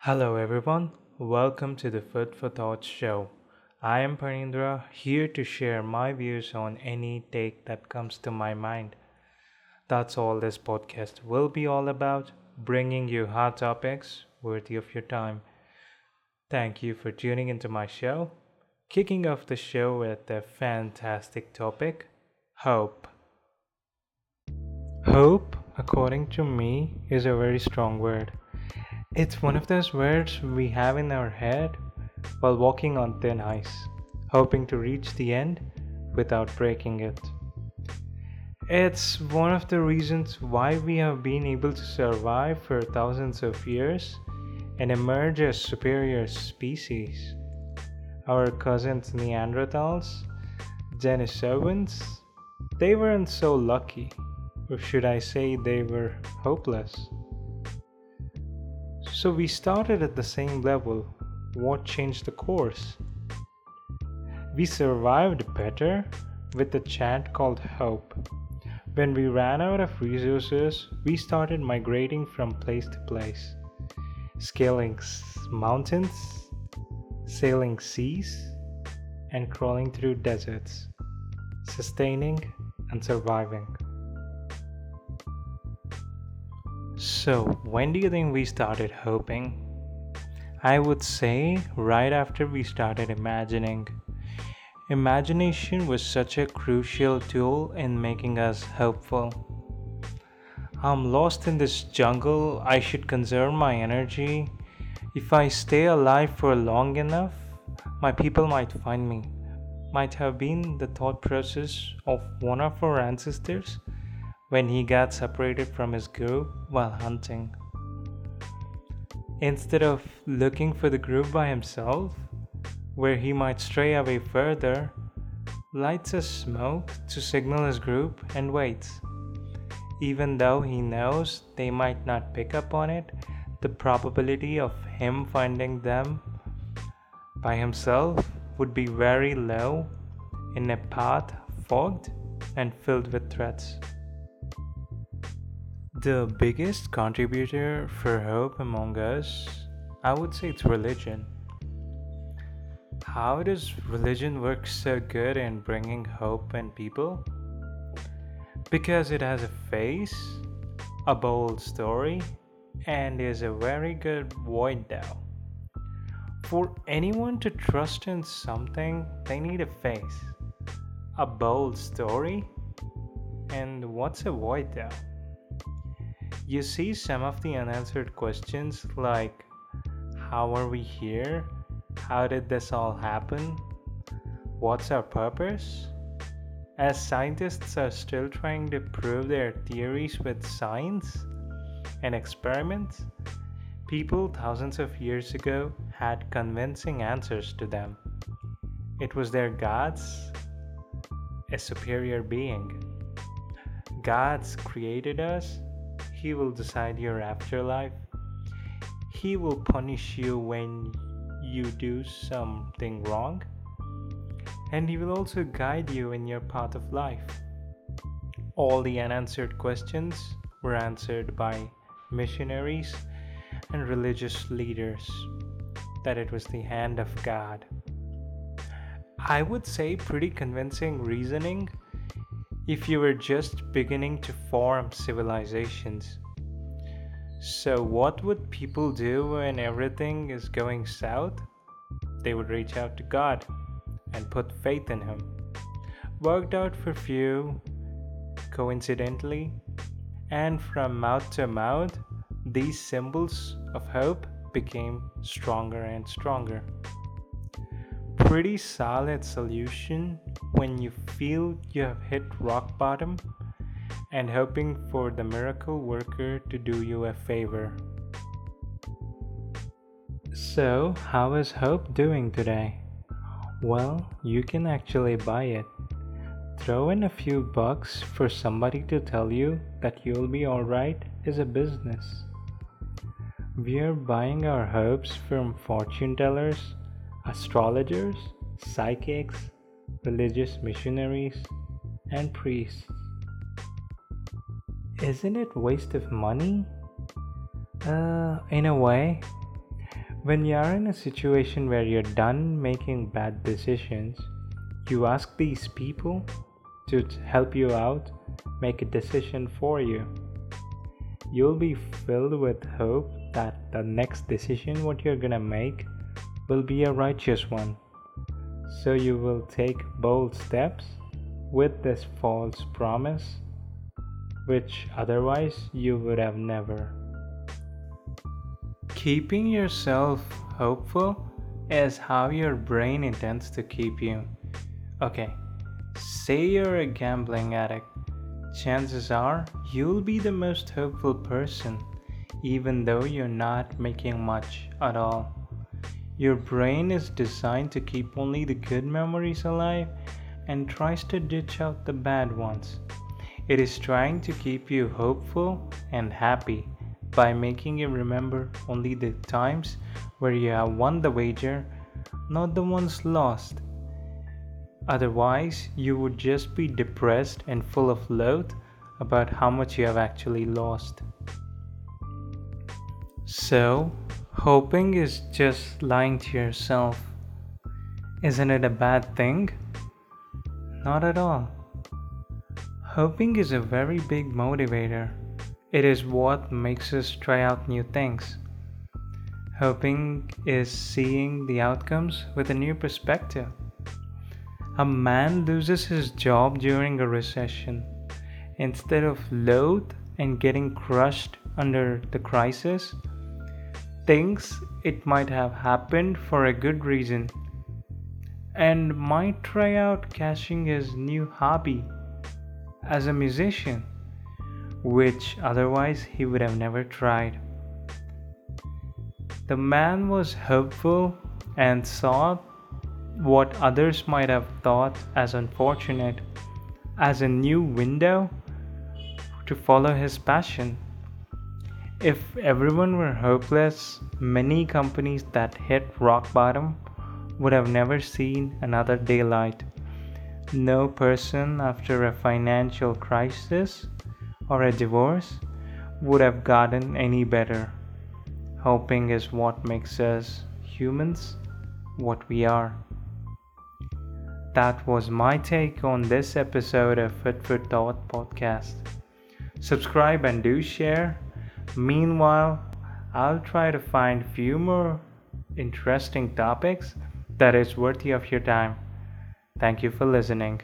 Hello, everyone. Welcome to the Food for Thought show. I am Parindra, here to share my views on any take that comes to my mind. That's all this podcast will be all about bringing you hot topics worthy of your time. Thank you for tuning into my show. Kicking off the show with a fantastic topic hope. Hope, according to me, is a very strong word. It's one of those words we have in our head while walking on thin ice, hoping to reach the end without breaking it. It's one of the reasons why we have been able to survive for thousands of years and emerge as superior species. Our cousins Neanderthals, Denisovans, they weren't so lucky, or should I say, they were hopeless. So we started at the same level. What changed the course? We survived better with a chant called hope. When we ran out of resources, we started migrating from place to place, scaling mountains, sailing seas, and crawling through deserts, sustaining and surviving. So, when do you think we started hoping? I would say right after we started imagining. Imagination was such a crucial tool in making us hopeful. I'm lost in this jungle, I should conserve my energy. If I stay alive for long enough, my people might find me. Might have been the thought process of one of our ancestors when he got separated from his group while hunting. Instead of looking for the group by himself, where he might stray away further, lights a smoke to signal his group and waits. Even though he knows they might not pick up on it, the probability of him finding them by himself would be very low in a path fogged and filled with threats. The biggest contributor for hope among us, I would say it's religion. How does religion work so good in bringing hope in people? Because it has a face, a bold story, and is a very good void now. For anyone to trust in something, they need a face, a bold story, and what's a void now? You see some of the unanswered questions like how are we here? How did this all happen? What's our purpose? As scientists are still trying to prove their theories with science and experiments, people thousands of years ago had convincing answers to them. It was their gods, a superior being. Gods created us he will decide your afterlife. He will punish you when you do something wrong. And He will also guide you in your path of life. All the unanswered questions were answered by missionaries and religious leaders that it was the hand of God. I would say pretty convincing reasoning if you were just beginning to form civilizations. So, what would people do when everything is going south? They would reach out to God and put faith in Him. Worked out for few, coincidentally, and from mouth to mouth, these symbols of hope became stronger and stronger pretty solid solution when you feel you have hit rock bottom and hoping for the miracle worker to do you a favor. So, how is Hope doing today? Well, you can actually buy it. Throw in a few bucks for somebody to tell you that you'll be alright is a business. We're buying our hopes from fortune tellers astrologers, psychics, religious missionaries, and priests. Isn't it waste of money? Uh, in a way, When you are in a situation where you're done making bad decisions, you ask these people to help you out make a decision for you. You'll be filled with hope that the next decision what you're gonna make will be a righteous one. So you will take bold steps with this false promise, which otherwise you would have never. Keeping yourself hopeful is how your brain intends to keep you. Okay, say you're a gambling addict. Chances are you'll be the most hopeful person, even though you're not making much at all. Your brain is designed to keep only the good memories alive and tries to ditch out the bad ones. It is trying to keep you hopeful and happy by making you remember only the times where you have won the wager, not the ones lost. Otherwise, you would just be depressed and full of loath about how much you have actually lost. So, hoping is just lying to yourself. Isn't it a bad thing? Not at all. Hoping is a very big motivator. It is what makes us try out new things. Hoping is seeing the outcomes with a new perspective. A man loses his job during a recession. Instead of loathe and getting crushed under the crisis, thinks it might have happened for a good reason and might try out catching his new hobby as a musician, which otherwise he would have never tried. The man was hopeful and saw what others might have thought as unfortunate as a new window to follow his passion. If everyone were hopeless, many companies that hit rock bottom would have never seen another daylight. No person after a financial crisis or a divorce would have gotten any better. Hoping is what makes us humans what we are. That was my take on this episode of Food for Thought podcast. Subscribe and do share. Meanwhile, I'll try to find few more interesting topics that is worthy of your time. Thank you for listening.